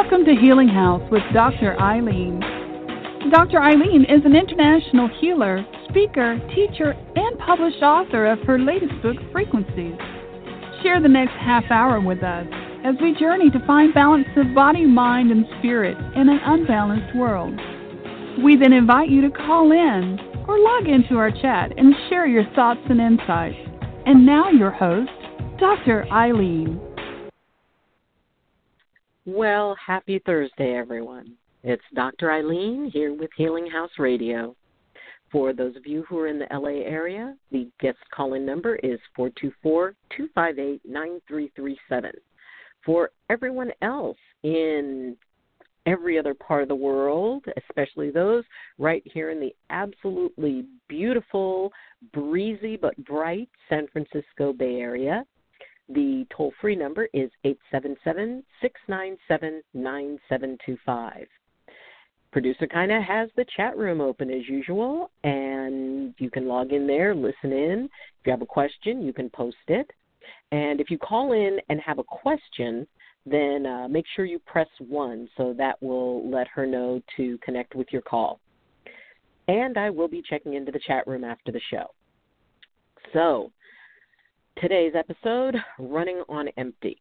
Welcome to Healing House with Dr. Ayleen. Dr. Ayleen is an international healer, speaker, teacher, and published author of her latest book, Frequencies. Share the next half hour with us as we journey to find balance of body, mind, and spirit in an unbalanced world. We then invite you to call in or log into our chat and share your thoughts and insights. And now, your host, Dr. Ayleen. Well, happy Thursday, everyone. It's Dr. Ayleen here with Healing House Radio. For those of you who are in the LA area, the guest call in number is 424 258 9337. For everyone else in every other part of the world, especially those right here in the absolutely beautiful, breezy but bright San Francisco Bay Area, the toll free number is 877 697 9725. Producer Kinda has the chat room open as usual, and you can log in there, listen in. If you have a question, you can post it. And if you call in and have a question, then uh, make sure you press 1 so that will let her know to connect with your call. And I will be checking into the chat room after the show. So, today's episode running on empty.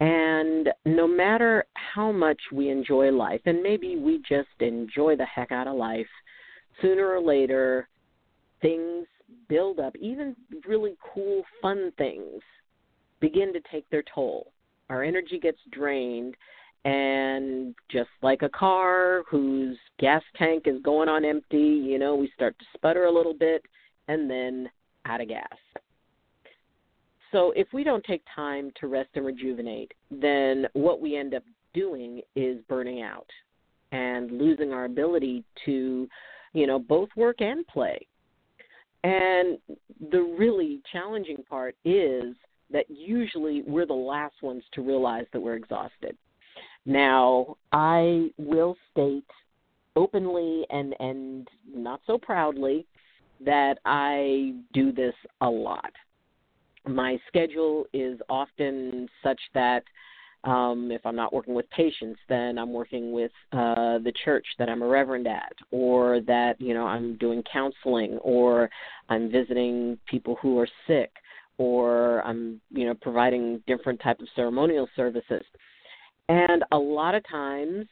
And no matter how much we enjoy life, and maybe we just enjoy the heck out of life, sooner or later, things build up, even really cool, fun things begin to take their toll. Our energy gets drained, and just like a car whose gas tank is going on empty, you know, we start to sputter a little bit and then out of gas. So if we don't take time to rest and rejuvenate, then what we end up doing is burning out and losing our ability to, you know, both work and play. And the really challenging part is that usually we're the last ones to realize that we're exhausted. Now, I will state openly and and not so proudly that I do this a lot my schedule is often such that um, if I'm not working with patients, then I'm working with uh, the church that I'm a reverend at, or that you know I'm doing counseling, or I'm visiting people who are sick, or I'm you know providing different type of ceremonial services. And a lot of times,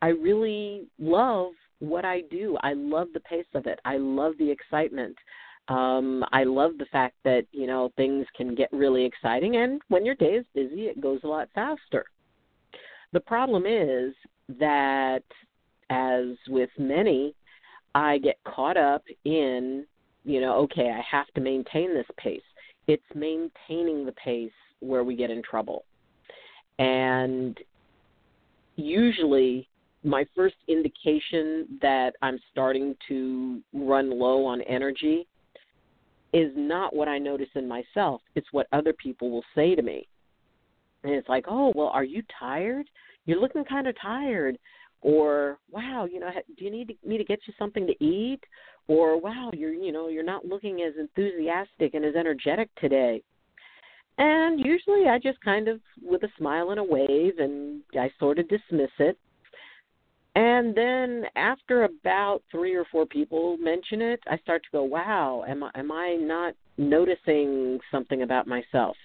I really love what I do. I love the pace of it. I love the excitement um, I love the fact that you know things can get really exciting, and when your day is busy, it goes a lot faster. The problem is that, as with many, I get caught up in you know, okay, I have to maintain this pace. It's maintaining the pace where we get in trouble, and usually my first indication that I'm starting to run low on energy is not what I notice in myself. It's what other people will say to me. And it's like, oh, well, are you tired? You're looking kind of tired. Or, wow, you know, do you need me to get you something to eat? Or, wow, you're, you know, you're not looking as enthusiastic and as energetic today. And usually I just kind of, with a smile and a wave, and I sort of dismiss it and then after about three or four people mention it, I start to go, "Wow, am I am I not noticing something about myself?"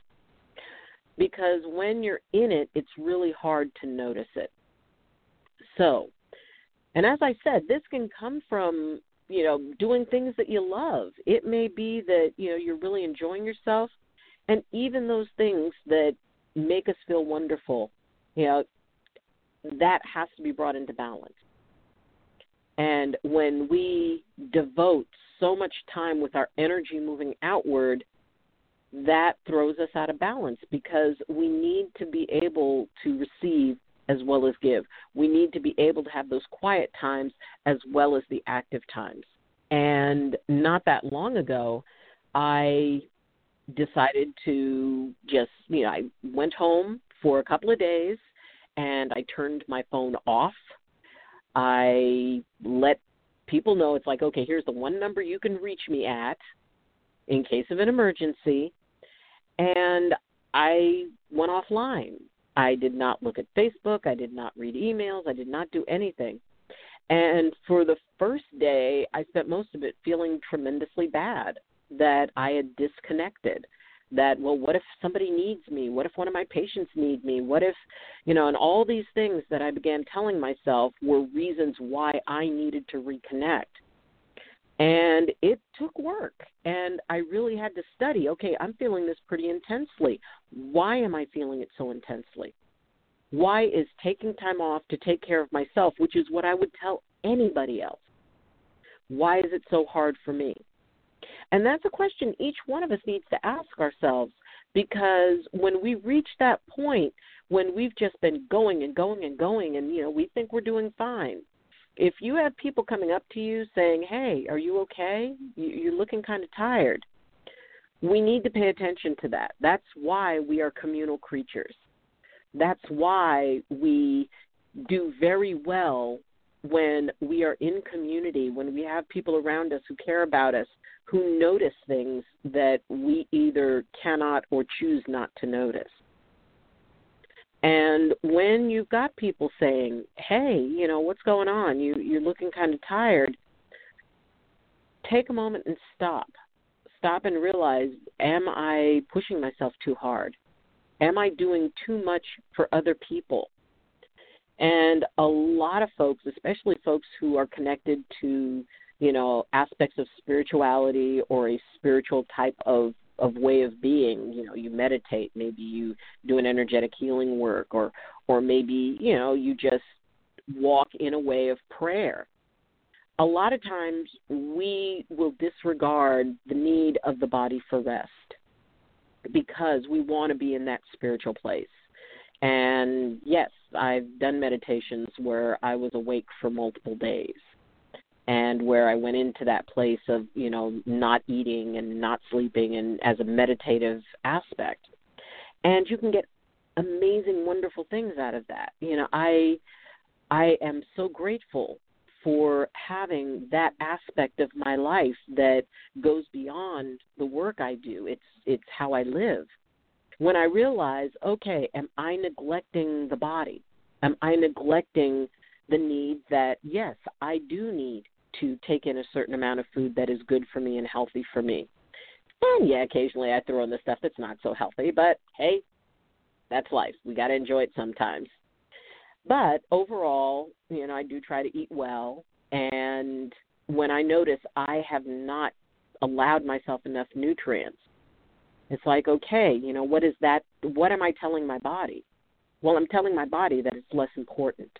Because when you're in it, it's really hard to notice it. So, and as I said, this can come from, you know, doing things that you love. It may be that, you know, you're really enjoying yourself and even those things that make us feel wonderful. You know, that has to be brought into balance. And when we devote so much time with our energy moving outward, that throws us out of balance because we need to be able to receive as well as give. We need to be able to have those quiet times as well as the active times. And not that long ago, I decided to just, you know, I went home for a couple of days and I turned my phone off. I let people know it's like, okay, here's the one number you can reach me at in case of an emergency. And I went offline. I did not look at Facebook. I did not read emails. I did not do anything. And for the first day, I spent most of it feeling tremendously bad that I had disconnected. That, well, what if somebody needs me? What if one of my patients need me? What if, you know, and all these things that I began telling myself were reasons why I needed to reconnect. And it took work. And I really had to study okay, I'm feeling this pretty intensely. Why am I feeling it so intensely? Why is taking time off to take care of myself, which is what I would tell anybody else, why is it so hard for me? And that's a question each one of us needs to ask ourselves because when we reach that point when we've just been going and going and going and you know we think we're doing fine if you have people coming up to you saying, "Hey, are you okay? You're looking kind of tired," we need to pay attention to that. That's why we are communal creatures. That's why we do very well when we are in community, when we have people around us who care about us, who notice things that we either cannot or choose not to notice. And when you've got people saying, "Hey, you know, what's going on? You you're looking kind of tired." Take a moment and stop. Stop and realize, am I pushing myself too hard? Am I doing too much for other people? And a lot of folks, especially folks who are connected to, you know, aspects of spirituality or a spiritual type of of way of being you know you meditate maybe you do an energetic healing work or or maybe you know you just walk in a way of prayer. A lot of times we will disregard the need of the body for rest because we want to be in that spiritual place and yes i've done meditations where i was awake for multiple days and where I went into that place of, you know, not eating and not sleeping and as a meditative aspect. And you can get amazing wonderful things out of that. You know, I I am so grateful for having that aspect of my life that goes beyond the work I do. It's it's how I live. When I realize, okay, am I neglecting the body? Am I neglecting the need that yes, I do need to take in a certain amount of food that is good for me and healthy for me. And yeah, occasionally I throw in the stuff that's not so healthy, but hey, that's life. We got to enjoy it sometimes. But overall, you know, I do try to eat well. And when I notice I have not allowed myself enough nutrients, it's like, okay, you know, what is that? What am I telling my body? Well, I'm telling my body that it's less important.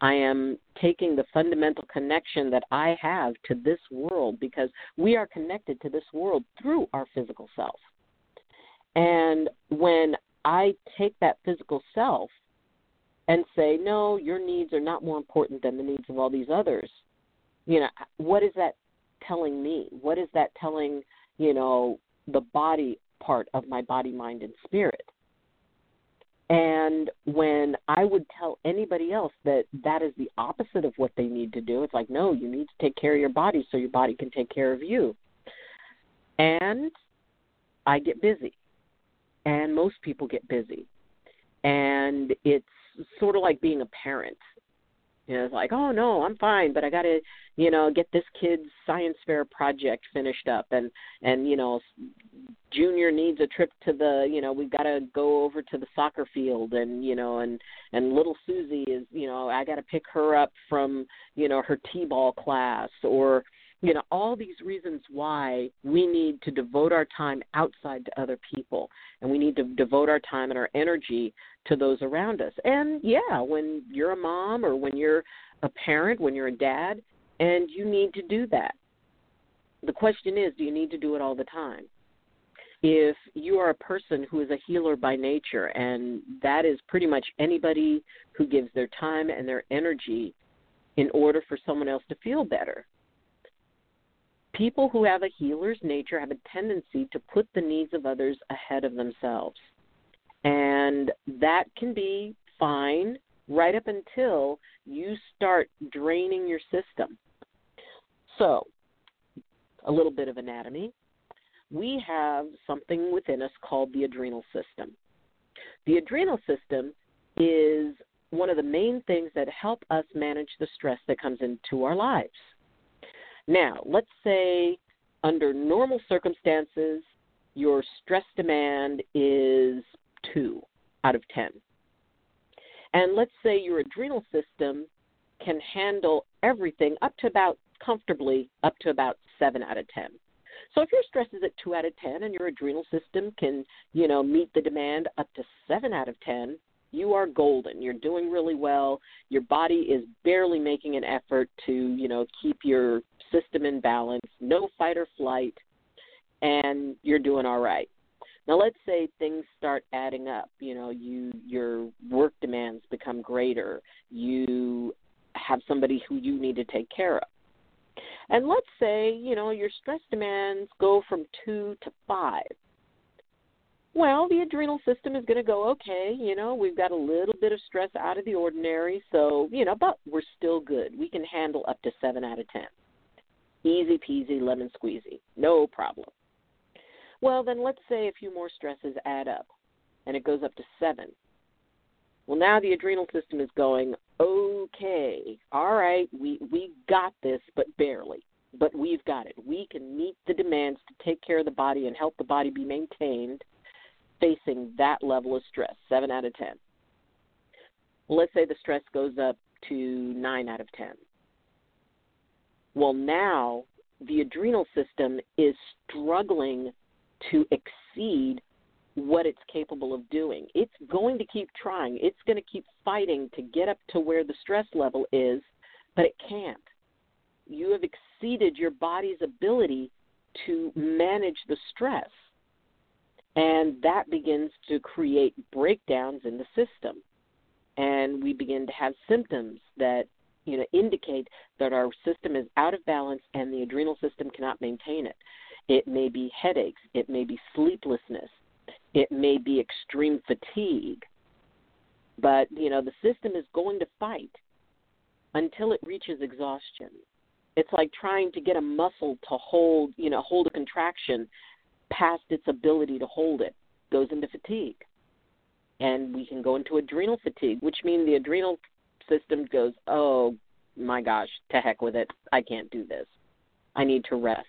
I am taking the fundamental connection that I have to this world because we are connected to this world through our physical self. And when I take that physical self and say, no, your needs are not more important than the needs of all these others, you know, what is that telling me? What is that telling, you know, the body part of my body, mind, and spirit? And when I would tell anybody else that that is the opposite of what they need to do, it's like, no, you need to take care of your body so your body can take care of you. And I get busy. And most people get busy. And it's sort of like being a parent. You know, it's like, oh no, I'm fine, but I got to, you know, get this kid's science fair project finished up, and and you know, Junior needs a trip to the, you know, we've got to go over to the soccer field, and you know, and and little Susie is, you know, I got to pick her up from, you know, her t-ball class, or you know all these reasons why we need to devote our time outside to other people and we need to devote our time and our energy to those around us. And yeah when you're a mom or when you're a parent when you're a dad and you need to do that. The question is do you need to do it all the time? If you are a person who is a healer by nature and that is pretty much anybody who gives their time and their energy in order for someone else to feel better People who have a healer's nature have a tendency to put the needs of others ahead of themselves. And that can be fine right up until you start draining your system. So, a little bit of anatomy. We have something within us called the adrenal system. The adrenal system is one of the main things that help us manage the stress that comes into our lives. Now, let's say under normal circumstances, your stress demand is 2 out of 10. And let's say your adrenal system can handle everything up to about comfortably up to about 7 out of 10. So if your stress is at 2 out of 10 and your adrenal system can, you know, meet the demand up to 7 out of 10, you are golden. You're doing really well. Your body is barely making an effort to, you know, keep your system in balance. No fight or flight, and you're doing all right. Now let's say things start adding up. You know, you your work demands become greater. You have somebody who you need to take care of. And let's say, you know, your stress demands go from 2 to 5 well, the adrenal system is going to go, okay, you know, we've got a little bit of stress out of the ordinary, so, you know, but we're still good. We can handle up to 7 out of 10. Easy peasy, lemon squeezy. No problem. Well, then let's say a few more stresses add up and it goes up to 7. Well, now the adrenal system is going, okay, all right, we, we got this, but barely. But we've got it. We can meet the demands to take care of the body and help the body be maintained facing that level of stress, 7 out of 10. Let's say the stress goes up to 9 out of 10. Well, now the adrenal system is struggling to exceed what it's capable of doing. It's going to keep trying. It's going to keep fighting to get up to where the stress level is, but it can't. You have exceeded your body's ability to manage the stress and that begins to create breakdowns in the system. And we begin to have symptoms that you know indicate that our system is out of balance and the adrenal system cannot maintain it. It may be headaches, it may be sleeplessness, it may be extreme fatigue. But you know the system is going to fight until it reaches exhaustion. It's like trying to get a muscle to hold, you know, hold a contraction past its ability to hold it, goes into fatigue. And we can go into adrenal fatigue, which means the adrenal system goes, oh my gosh, to heck with it. I can't do this. I need to rest.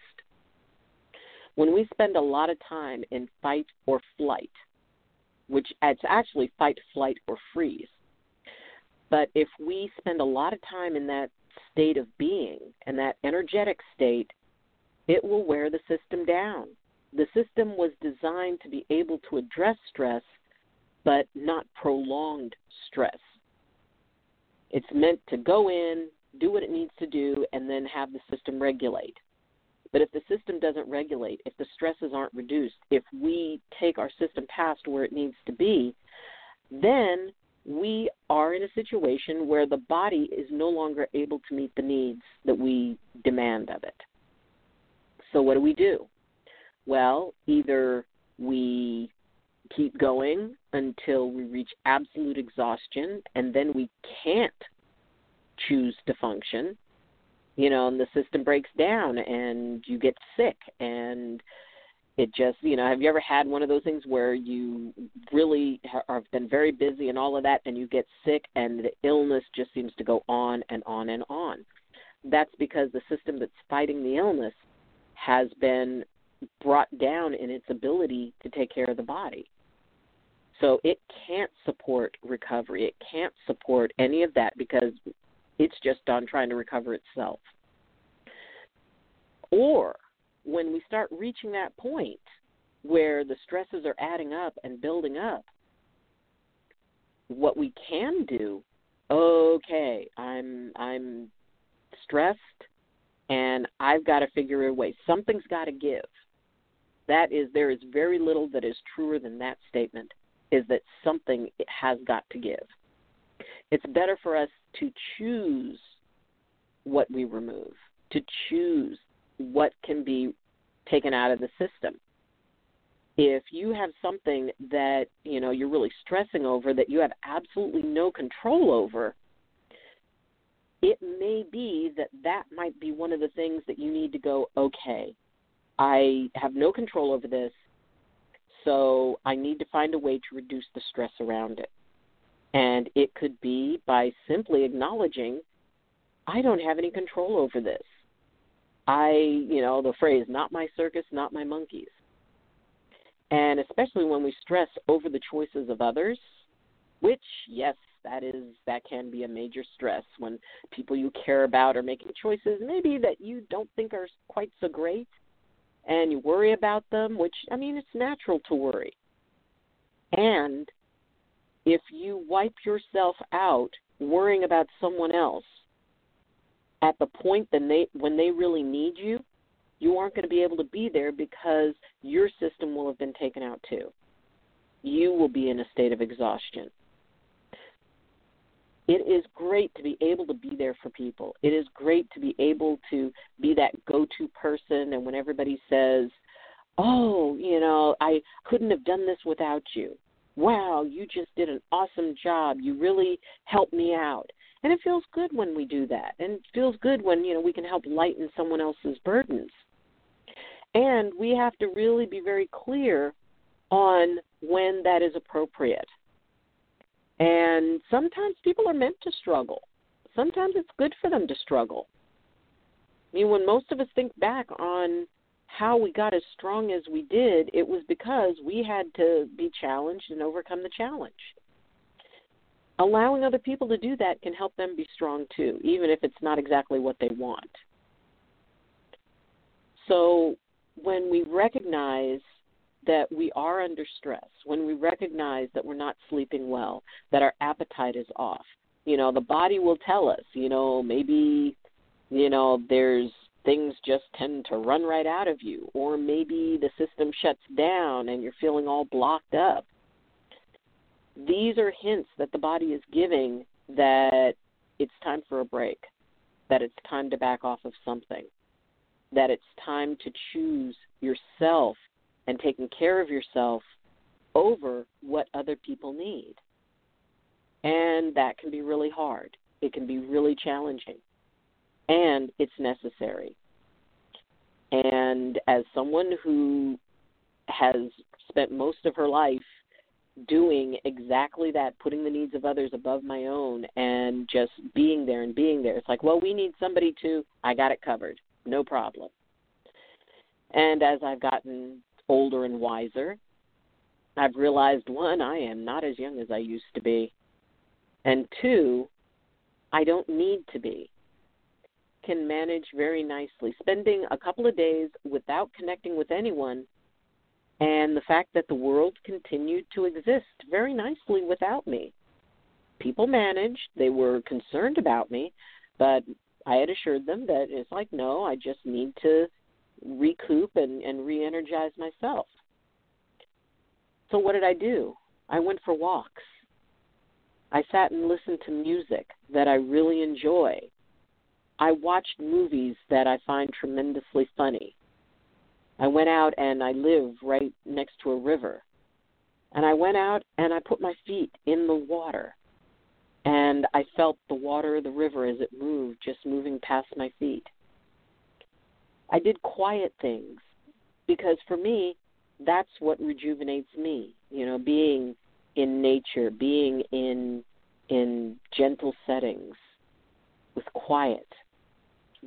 When we spend a lot of time in fight or flight, which it's actually fight, flight, or freeze, but if we spend a lot of time in that state of being and that energetic state, it will wear the system down the system was designed to be able to address stress, but not prolonged stress. It's meant to go in, do what it needs to do, and then have the system regulate. But if the system doesn't regulate, if the stresses aren't reduced, if we take our system past where it needs to be, then we are in a situation where the body is no longer able to meet the needs that we demand of it. So, what do we do? Well, either we keep going until we reach absolute exhaustion and then we can't choose to function you know and the system breaks down and you get sick. And it just you know have you ever had one of those things where you really have been very busy and all of that and you get sick and the illness just seems to go on and on and on? That's because the system that's fighting the illness has been brought down in its ability to take care of the body. So it can't support recovery. It can't support any of that because it's just on trying to recover itself. Or when we start reaching that point where the stresses are adding up and building up, what we can do, okay, I'm I'm stressed and I've got to figure a way. Something's got to give that is there is very little that is truer than that statement is that something has got to give. It's better for us to choose what we remove to choose what can be taken out of the system. If you have something that you know you're really stressing over that you have absolutely no control over it may be that that might be one of the things that you need to go okay I have no control over this. so I need to find a way to reduce the stress around it. And it could be by simply acknowledging I don't have any control over this. I, you know, the phrase, not my circus, not my monkeys. And especially when we stress over the choices of others, which, yes, that is that can be a major stress when people you care about are making choices maybe that you don't think are quite so great and you worry about them, which I mean it's natural to worry. And if you wipe yourself out worrying about someone else at the point when they when they really need you, you aren't going to be able to be there because your system will have been taken out too. You will be in a state of exhaustion. It is great to be able to be there for people. It is great to be able to be that go to person. And when everybody says, Oh, you know, I couldn't have done this without you. Wow, you just did an awesome job. You really helped me out. And it feels good when we do that. And it feels good when, you know, we can help lighten someone else's burdens. And we have to really be very clear on when that is appropriate. And sometimes people are meant to struggle. Sometimes it's good for them to struggle. I mean, when most of us think back on how we got as strong as we did, it was because we had to be challenged and overcome the challenge. Allowing other people to do that can help them be strong too, even if it's not exactly what they want. So, when we recognize that we are under stress, when we recognize that we're not sleeping well, that our appetite is off. You know, the body will tell us, you know, maybe, you know, there's things just tend to run right out of you, or maybe the system shuts down and you're feeling all blocked up. These are hints that the body is giving that it's time for a break, that it's time to back off of something, that it's time to choose yourself and taking care of yourself over what other people need. And that can be really hard. It can be really challenging. And it's necessary. And as someone who has spent most of her life doing exactly that, putting the needs of others above my own and just being there and being there. It's like, well, we need somebody to, I got it covered. No problem. And as I've gotten older and wiser. I've realized one, I am not as young as I used to be. And two, I don't need to be. Can manage very nicely. Spending a couple of days without connecting with anyone and the fact that the world continued to exist very nicely without me. People managed, they were concerned about me, but I had assured them that it's like, no, I just need to recoup and, and re energize myself. So, what did I do? I went for walks. I sat and listened to music that I really enjoy. I watched movies that I find tremendously funny. I went out and I live right next to a river. And I went out and I put my feet in the water. And I felt the water of the river as it moved, just moving past my feet. I did quiet things because for me, that's what rejuvenates me. You know, being in nature, being in in gentle settings with quiet.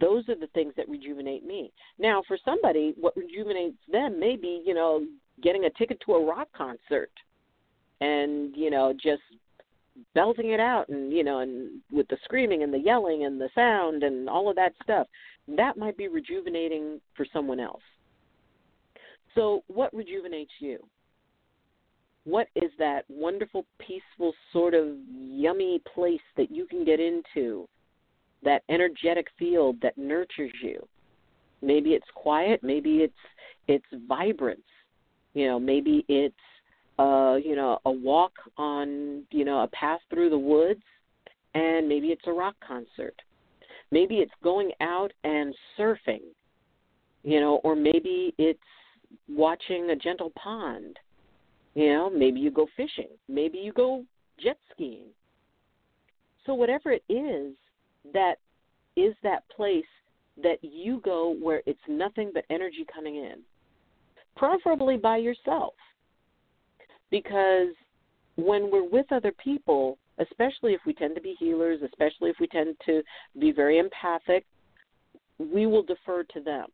Those are the things that rejuvenate me. Now, for somebody, what rejuvenates them may be, you know, getting a ticket to a rock concert and, you know, just belting it out and, you know, and with the screaming and the yelling and the sound and all of that stuff that might be rejuvenating for someone else. So, what rejuvenates you? What is that wonderful, peaceful, sort of yummy place that you can get into? That energetic field that nurtures you. Maybe it's quiet. Maybe it's it's vibrance. You know, maybe it's uh, you know a walk on you know a path through the woods, and maybe it's a rock concert Maybe it's going out and surfing, you know, or maybe it's watching a gentle pond. You know, maybe you go fishing, maybe you go jet skiing. So whatever it is that is that place that you go where it's nothing but energy coming in, preferably by yourself. Because when we're with other people, especially if we tend to be healers, especially if we tend to be very empathic, we will defer to them.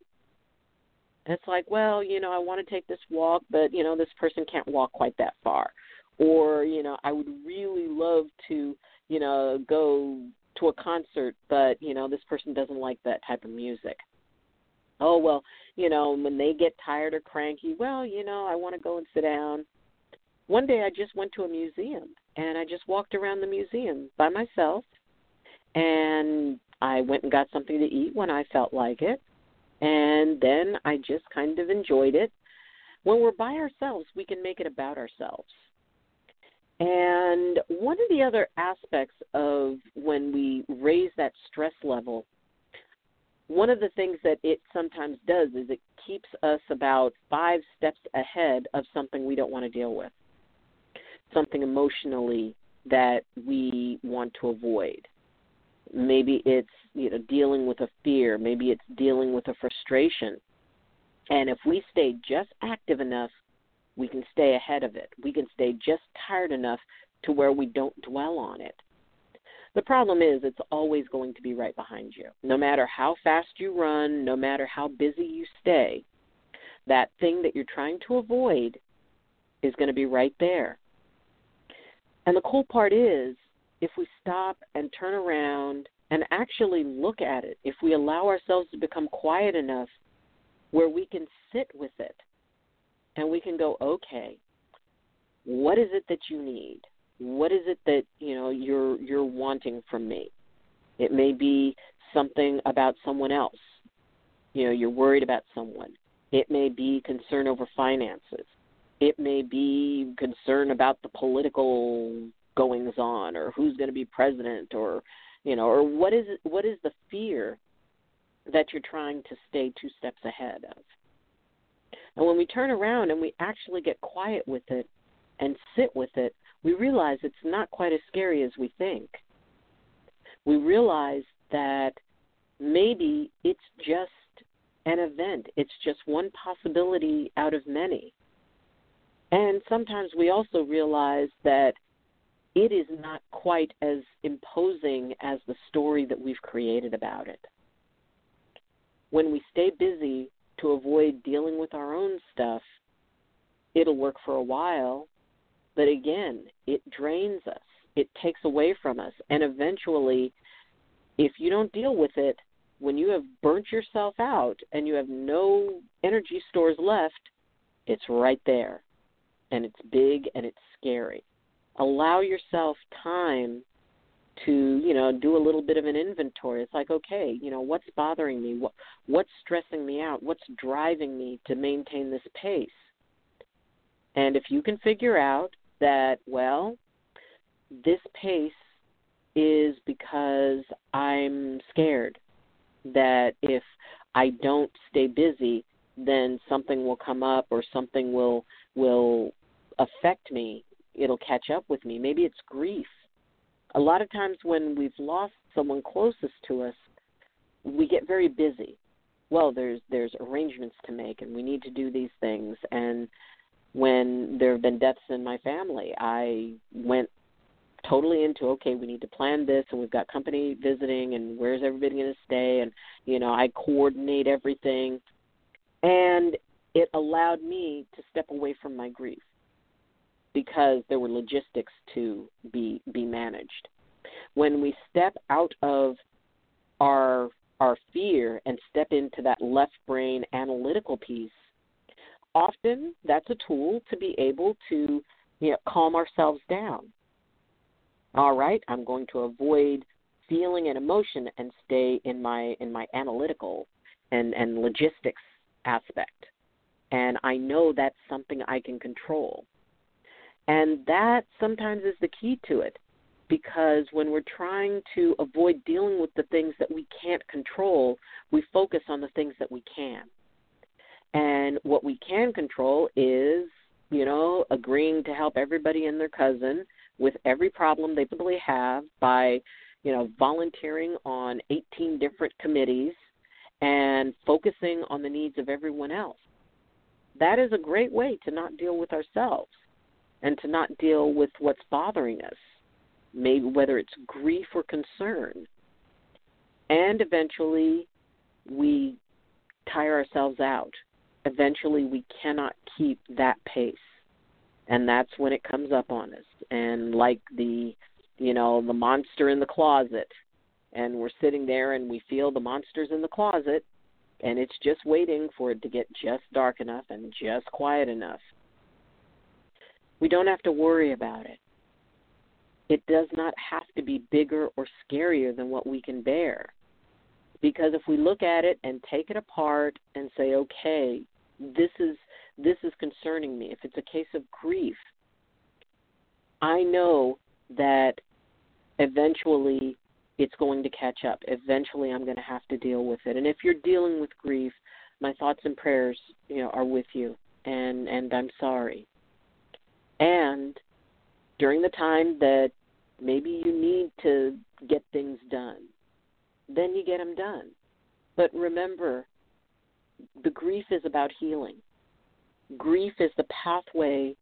it's like, well, you know, I want to take this walk, but you know, this person can't walk quite that far. Or, you know, I would really love to, you know, go to a concert, but, you know, this person doesn't like that type of music. Oh, well, you know, when they get tired or cranky, well, you know, I want to go and sit down one day I just went to a museum and I just walked around the museum by myself and I went and got something to eat when I felt like it and then I just kind of enjoyed it. When we're by ourselves, we can make it about ourselves. And one of the other aspects of when we raise that stress level, one of the things that it sometimes does is it keeps us about five steps ahead of something we don't want to deal with something emotionally that we want to avoid. Maybe it's you know dealing with a fear, maybe it's dealing with a frustration. And if we stay just active enough, we can stay ahead of it. We can stay just tired enough to where we don't dwell on it. The problem is, it's always going to be right behind you. No matter how fast you run, no matter how busy you stay, that thing that you're trying to avoid is going to be right there. And the cool part is, if we stop and turn around and actually look at it, if we allow ourselves to become quiet enough where we can sit with it and we can go, okay, what is it that you need? What is it that you know you're you're wanting from me? It may be something about someone else. You know, you're worried about someone. It may be concern over finances. It may be concern about the political goings on or who's going to be president or you know or what is what is the fear that you're trying to stay two steps ahead of. And when we turn around and we actually get quiet with it and sit with it, we realize it's not quite as scary as we think. We realize that maybe it's just an event, it's just one possibility out of many. And sometimes we also realize that it is not quite as imposing as the story that we've created about it. When we stay busy to avoid dealing with our own stuff, it'll work for a while, but again, it drains us, it takes away from us, and eventually, if you don't deal with it, when you have burnt yourself out and you have no energy stores left, it's right there and it's big and it's scary. Allow yourself time to, you know, do a little bit of an inventory. It's like, okay, you know, what's bothering me? What what's stressing me out? What's driving me to maintain this pace? And if you can figure out that, well, this pace is because I'm scared that if I don't stay busy, then something will come up or something will will affect me it'll catch up with me. Maybe it's grief. A lot of times when we've lost someone closest to us we get very busy. Well there's there's arrangements to make and we need to do these things. And when there have been deaths in my family i went totally into okay we need to plan this and we've got company visiting and where's everybody going to stay? And you know i coordinate everything. And it allowed me to step away from my grief because there were logistics to be be managed. When we step out of our our fear and step into that left brain analytical piece, often that's a tool to be able to you know, calm ourselves down. All right, I'm going to avoid feeling and emotion and stay in my in my analytical and and logistics aspect. And I know that's something I can control. And that sometimes is the key to it because when we're trying to avoid dealing with the things that we can't control, we focus on the things that we can. And what we can control is, you know, agreeing to help everybody and their cousin with every problem they probably have by, you know, volunteering on 18 different committees and focusing on the needs of everyone else. That is a great way to not deal with ourselves. and to not deal with what's bothering us, maybe whether it's grief or concern. And eventually we tire ourselves out. Eventually we cannot keep that pace. And that's when it comes up on us. And like the you know, the monster in the closet and we're sitting there and we feel the monster's in the closet and it's just waiting for it to get just dark enough and just quiet enough we don't have to worry about it. It does not have to be bigger or scarier than what we can bear. Because if we look at it and take it apart and say, okay, this is this is concerning me. If it's a case of grief, I know that eventually it's going to catch up. Eventually I'm going to have to deal with it. And if you're dealing with grief, my thoughts and prayers, you know, are with you and and I'm sorry. And during the time that maybe you need to get things done, then you get them done. But remember, the grief is about healing. Grief is the pathway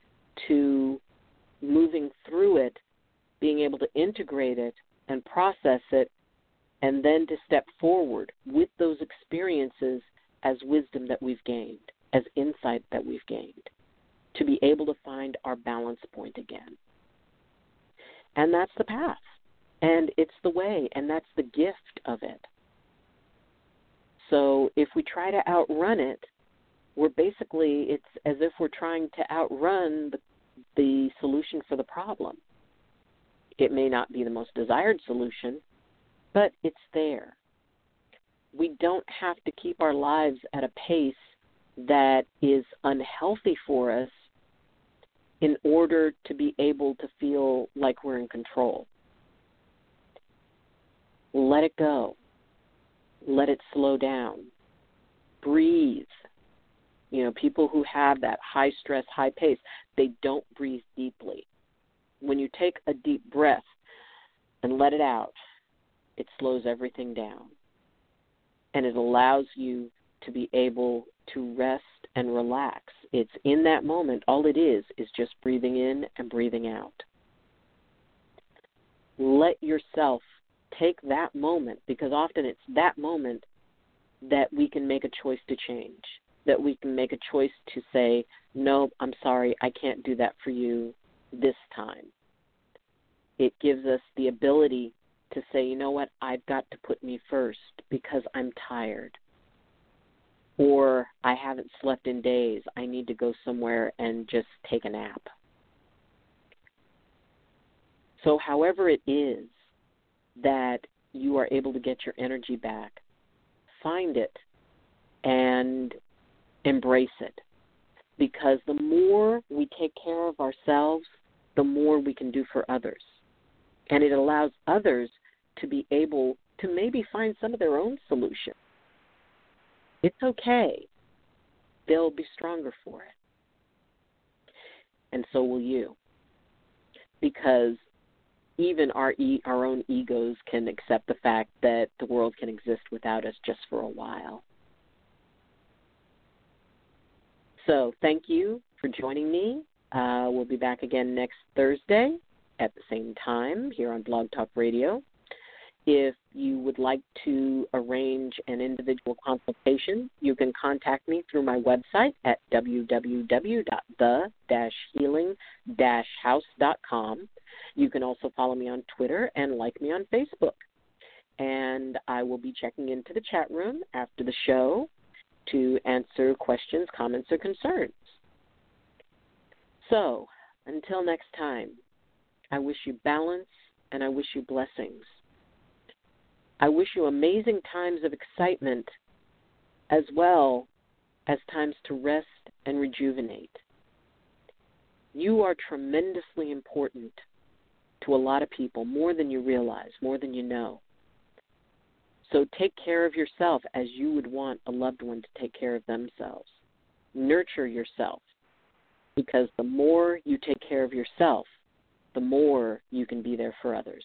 to moving through it, being able to integrate it and process it, and then to step forward with those experiences as wisdom that we've gained, as insight that we've gained to be able to find our balance point again. And that's the path. And it's the way, and that's the gift of it. So if we try to outrun it, we're basically, it's as if we're trying to outrun the, the solution for the problem. It may not be the most desired solution, but it's there. We don't have to keep our lives at a pace that is unhealthy for us in order to be able to feel like we're in control. Let it go. Let it slow down. Breathe. You know, people who have that high stress, high pace, they don't breathe deeply. When you take a deep breath and let it out, it slows everything down. And it allows you to be able to rest and relax. It's in that moment, all it is is just breathing in and breathing out. Let yourself take that moment because often it's that moment that we can make a choice to change, that we can make a choice to say, No, I'm sorry, I can't do that for you this time. It gives us the ability to say, You know what, I've got to put me first because I'm tired or I haven't slept in days. I need to go somewhere and just take a nap. So, however, it is that you are able to get your energy back, find it and embrace it. Because the more we take care of ourselves, the more we can do for others. And it allows others to be able to maybe find some of their own solutions it's okay. They'll be stronger for it. And so will you. Because even our e- our own egos can accept the fact that the world can exist without us just for a while. So, thank you for joining me. Uh, we'll be back again next Thursday at the same time here on Blog Talk Radio. If you would like to arrange an individual consultation, you can contact me through my website at www.the-healing-house.com. You can also follow me on Twitter and like me on Facebook. And I will be checking into the chat room after the show to answer questions, comments, or concerns. So, until next time, I wish you balance and I wish you blessings. I wish you amazing times of excitement as well as times to rest and rejuvenate. You are tremendously important to a lot of people, more than you realize, more than you know. So take care of yourself as you would want a loved one to take care of themselves. Nurture yourself because the more you take care of yourself, the more you can be there for others.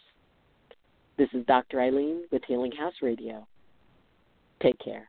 This is Dr. Ayleen with Healing House Radio. Take care.